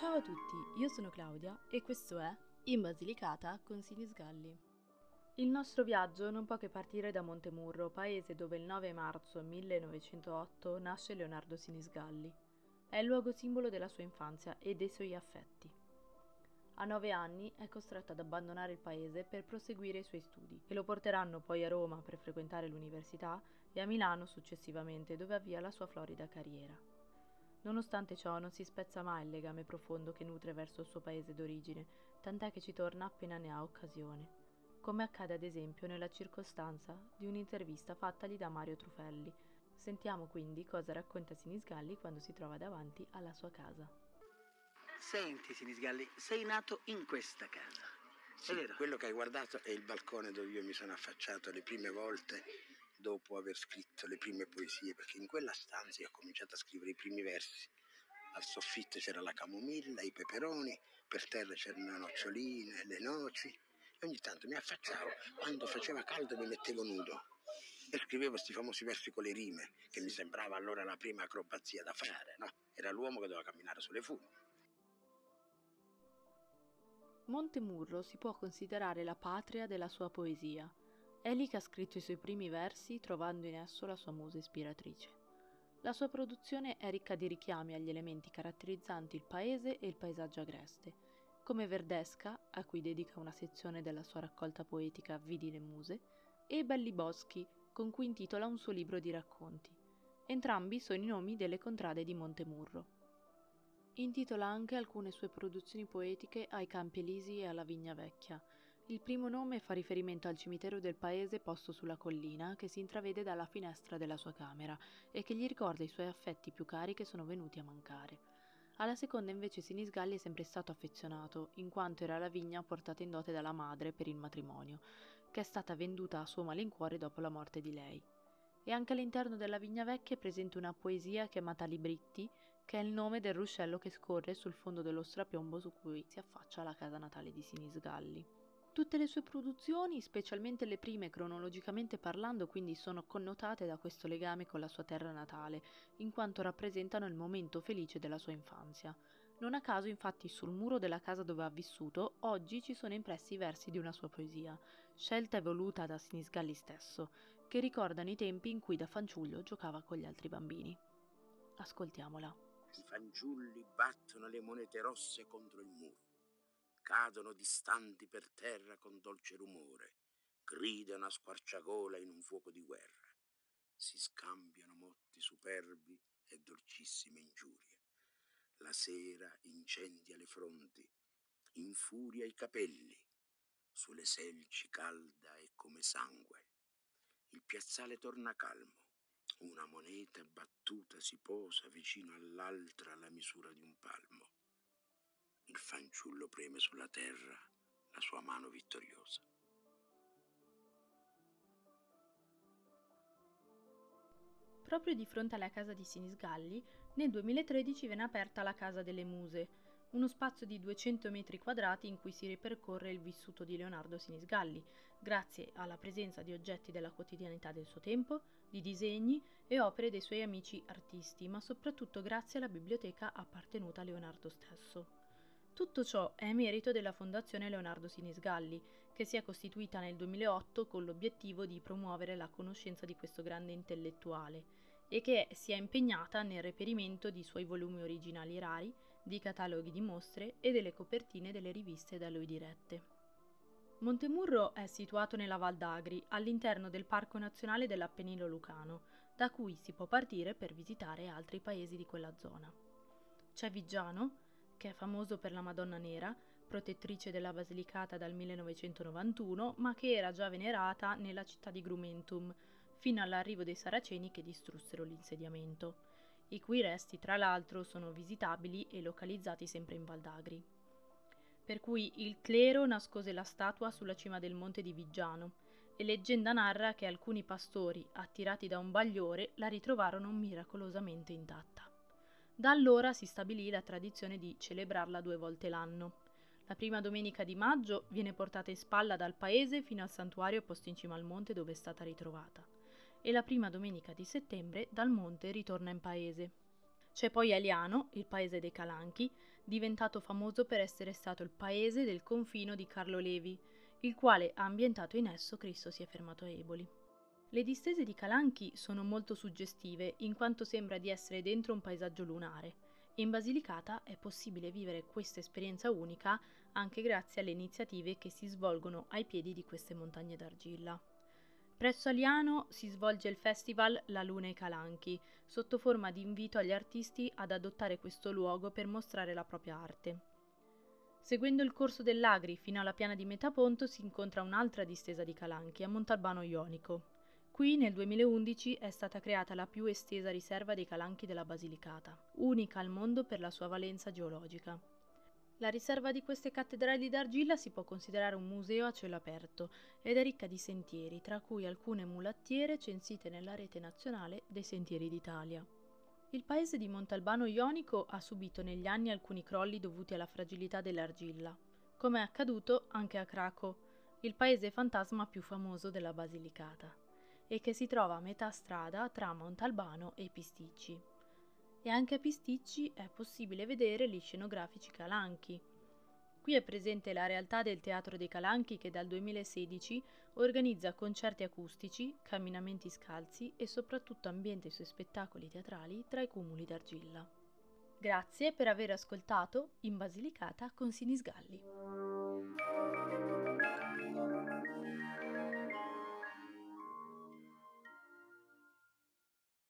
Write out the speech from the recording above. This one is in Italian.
Ciao a tutti, io sono Claudia e questo è In Basilicata con Sinisgalli. Il nostro viaggio non può che partire da Montemurro, paese dove il 9 marzo 1908 nasce Leonardo Sinisgalli. È il luogo simbolo della sua infanzia e dei suoi affetti. A nove anni è costretto ad abbandonare il paese per proseguire i suoi studi, che lo porteranno poi a Roma per frequentare l'università e a Milano successivamente, dove avvia la sua florida carriera. Nonostante ciò non si spezza mai il legame profondo che nutre verso il suo paese d'origine, tant'è che ci torna appena ne ha occasione, come accade ad esempio nella circostanza di un'intervista fattagli da Mario Trufelli. Sentiamo quindi cosa racconta Sinisgalli quando si trova davanti alla sua casa. Senti, Sinisgalli, sei nato in questa casa. Sì, è vero? quello che hai guardato è il balcone dove io mi sono affacciato le prime volte dopo aver scritto le prime poesie, perché in quella stanza io ho cominciato a scrivere i primi versi. Al soffitto c'era la camomilla, i peperoni, per terra c'erano le noccioline, le noci. E ogni tanto mi affacciavo, quando faceva caldo mi mettevo nudo e scrivevo questi famosi versi con le rime, che mi sembrava allora la prima acrobazia da fare, no? Era l'uomo che doveva camminare sulle fune. Montemurro si può considerare la patria della sua poesia. Che ha scritto i suoi primi versi, trovando in esso la sua musa ispiratrice. La sua produzione è ricca di richiami agli elementi caratterizzanti il paese e il paesaggio agreste, come Verdesca, a cui dedica una sezione della sua raccolta poetica Vidi le muse, e Belli Boschi, con cui intitola un suo libro di racconti. Entrambi sono i nomi delle contrade di Montemurro. Intitola anche alcune sue produzioni poetiche ai Campi Elisi e alla Vigna Vecchia. Il primo nome fa riferimento al cimitero del paese posto sulla collina che si intravede dalla finestra della sua camera e che gli ricorda i suoi affetti più cari che sono venuti a mancare. Alla seconda invece Sinisgalli è sempre stato affezionato, in quanto era la vigna portata in dote dalla madre per il matrimonio, che è stata venduta a suo malincuore dopo la morte di lei e anche all'interno della Vigna Vecchia è presente una poesia chiamata Libritti, che è il nome del ruscello che scorre sul fondo dello strapiombo su cui si affaccia la casa natale di Sinisgalli. Tutte le sue produzioni, specialmente le prime cronologicamente parlando, quindi sono connotate da questo legame con la sua terra natale, in quanto rappresentano il momento felice della sua infanzia. Non a caso, infatti, sul muro della casa dove ha vissuto, oggi ci sono impressi i versi di una sua poesia, scelta e voluta da Sinisgalli stesso, che ricordano i tempi in cui da fanciullo giocava con gli altri bambini. Ascoltiamola. I fanciulli battono le monete rosse contro il muro cadono distanti per terra con dolce rumore, gridano a squarciagola in un fuoco di guerra, si scambiano motti superbi e dolcissime ingiurie. La sera incendia le fronti, infuria i capelli, sulle selci calda e come sangue. Il piazzale torna calmo, una moneta battuta si posa vicino all'altra alla misura di un palmo il fanciullo preme sulla terra la sua mano vittoriosa. Proprio di fronte alla casa di Sinisgalli, nel 2013 viene aperta la Casa delle Muse, uno spazio di 200 metri quadrati in cui si ripercorre il vissuto di Leonardo Sinisgalli, grazie alla presenza di oggetti della quotidianità del suo tempo, di disegni e opere dei suoi amici artisti, ma soprattutto grazie alla biblioteca appartenuta a Leonardo stesso. Tutto ciò è merito della Fondazione Leonardo Sinisgalli, che si è costituita nel 2008 con l'obiettivo di promuovere la conoscenza di questo grande intellettuale e che si è impegnata nel reperimento di suoi volumi originali rari, di cataloghi di mostre e delle copertine delle riviste da lui dirette. Montemurro è situato nella Val d'Agri, all'interno del Parco Nazionale dell'Appennino Lucano, da cui si può partire per visitare altri paesi di quella zona. C'è Viggiano, che è famoso per la Madonna Nera, protettrice della Basilicata dal 1991, ma che era già venerata nella città di Grumentum, fino all'arrivo dei Saraceni che distrussero l'insediamento, i cui resti tra l'altro sono visitabili e localizzati sempre in Val d'Agri. Per cui il clero nascose la statua sulla cima del monte di Viggiano e leggenda narra che alcuni pastori, attirati da un bagliore, la ritrovarono miracolosamente intatta. Da allora si stabilì la tradizione di celebrarla due volte l'anno. La prima domenica di maggio viene portata in spalla dal paese fino al santuario posto in cima al monte dove è stata ritrovata e la prima domenica di settembre dal monte ritorna in paese. C'è poi Eliano, il paese dei Calanchi, diventato famoso per essere stato il paese del confino di Carlo Levi, il quale ha ambientato in esso Cristo si è fermato a Eboli. Le distese di Calanchi sono molto suggestive in quanto sembra di essere dentro un paesaggio lunare in Basilicata è possibile vivere questa esperienza unica anche grazie alle iniziative che si svolgono ai piedi di queste montagne d'argilla. Presso Aliano si svolge il festival La Luna e Calanchi, sotto forma di invito agli artisti ad adottare questo luogo per mostrare la propria arte. Seguendo il corso dell'Agri fino alla piana di Metaponto si incontra un'altra distesa di Calanchi a Montalbano Ionico. Qui nel 2011 è stata creata la più estesa riserva dei calanchi della Basilicata, unica al mondo per la sua valenza geologica. La riserva di queste cattedrali d'argilla si può considerare un museo a cielo aperto ed è ricca di sentieri, tra cui alcune mulattiere censite nella rete nazionale dei sentieri d'Italia. Il paese di Montalbano Ionico ha subito negli anni alcuni crolli dovuti alla fragilità dell'argilla, come è accaduto anche a Craco, il paese fantasma più famoso della Basilicata e che si trova a metà strada tra Montalbano e Pisticci. E anche a Pisticci è possibile vedere gli scenografici calanchi. Qui è presente la realtà del Teatro dei Calanchi che dal 2016 organizza concerti acustici, camminamenti scalzi e soprattutto ambienta i suoi spettacoli teatrali tra i cumuli d'argilla. Grazie per aver ascoltato In Basilicata con Sinisgalli.